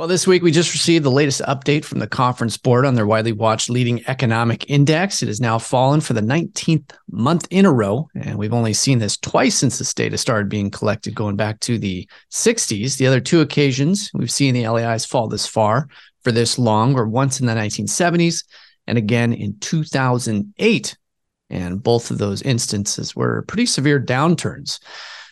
Well, this week we just received the latest update from the conference board on their widely watched leading economic index. It has now fallen for the 19th month in a row. And we've only seen this twice since this data started being collected, going back to the 60s. The other two occasions we've seen the LEIs fall this far for this long were once in the 1970s and again in 2008. And both of those instances were pretty severe downturns.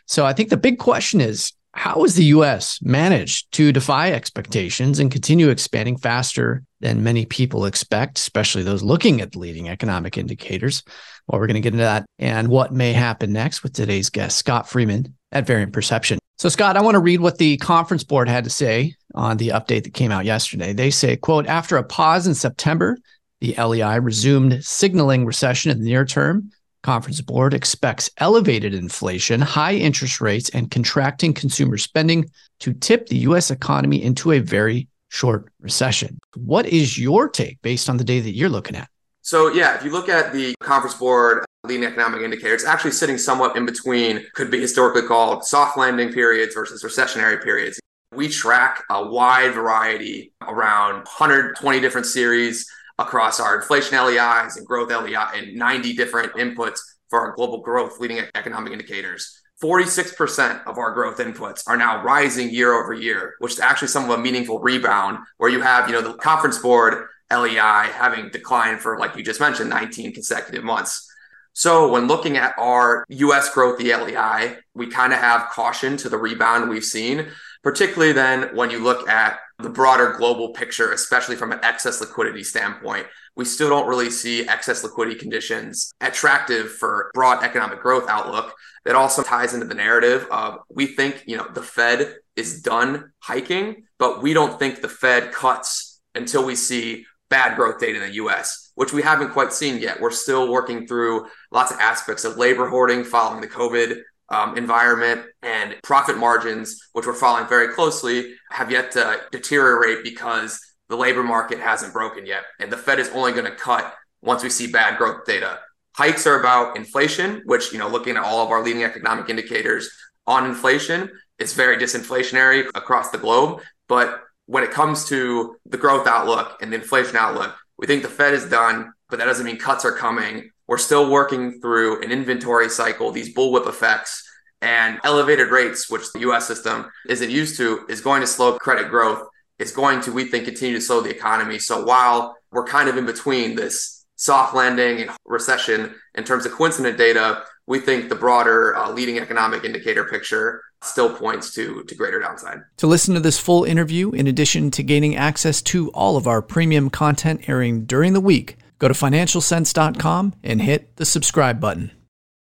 So I think the big question is how has the US managed to defy expectations and continue expanding faster than many people expect, especially those looking at leading economic indicators? Well, we're going to get into that and what may happen next with today's guest, Scott Freeman at Variant Perception. So, Scott, I want to read what the conference board had to say on the update that came out yesterday. They say, quote, after a pause in September, the LEI resumed signaling recession in the near term Conference Board expects elevated inflation, high interest rates, and contracting consumer spending to tip the U.S. economy into a very short recession. What is your take based on the data that you're looking at? So, yeah, if you look at the Conference Board leading economic indicator, it's actually sitting somewhat in between, could be historically called soft landing periods versus recessionary periods. We track a wide variety around 120 different series across our inflation LEIs and growth LEI and 90 different inputs for our global growth leading economic indicators. 46% of our growth inputs are now rising year over year, which is actually some of a meaningful rebound where you have, you know, the conference board LEI having declined for, like you just mentioned, 19 consecutive months. So when looking at our US growth, the LEI, we kind of have caution to the rebound we've seen, particularly then when you look at the broader global picture, especially from an excess liquidity standpoint, we still don't really see excess liquidity conditions attractive for broad economic growth outlook. That also ties into the narrative of we think, you know, the Fed is done hiking, but we don't think the Fed cuts until we see bad growth data in the US, which we haven't quite seen yet. We're still working through lots of aspects of labor hoarding following the COVID um, environment and profit margins, which we're following very closely, have yet to deteriorate because the labor market hasn't broken yet. And the Fed is only going to cut once we see bad growth data. Hikes are about inflation, which, you know, looking at all of our leading economic indicators on inflation, it's very disinflationary across the globe. But when it comes to the growth outlook and the inflation outlook, we think the Fed is done, but that doesn't mean cuts are coming. We're still working through an inventory cycle, these bullwhip effects, and elevated rates, which the US system isn't used to, is going to slow credit growth. It's going to, we think, continue to slow the economy. So while we're kind of in between this soft landing and recession in terms of coincident data, we think the broader uh, leading economic indicator picture still points to, to greater downside. To listen to this full interview, in addition to gaining access to all of our premium content airing during the week, Go to financialsense.com and hit the subscribe button.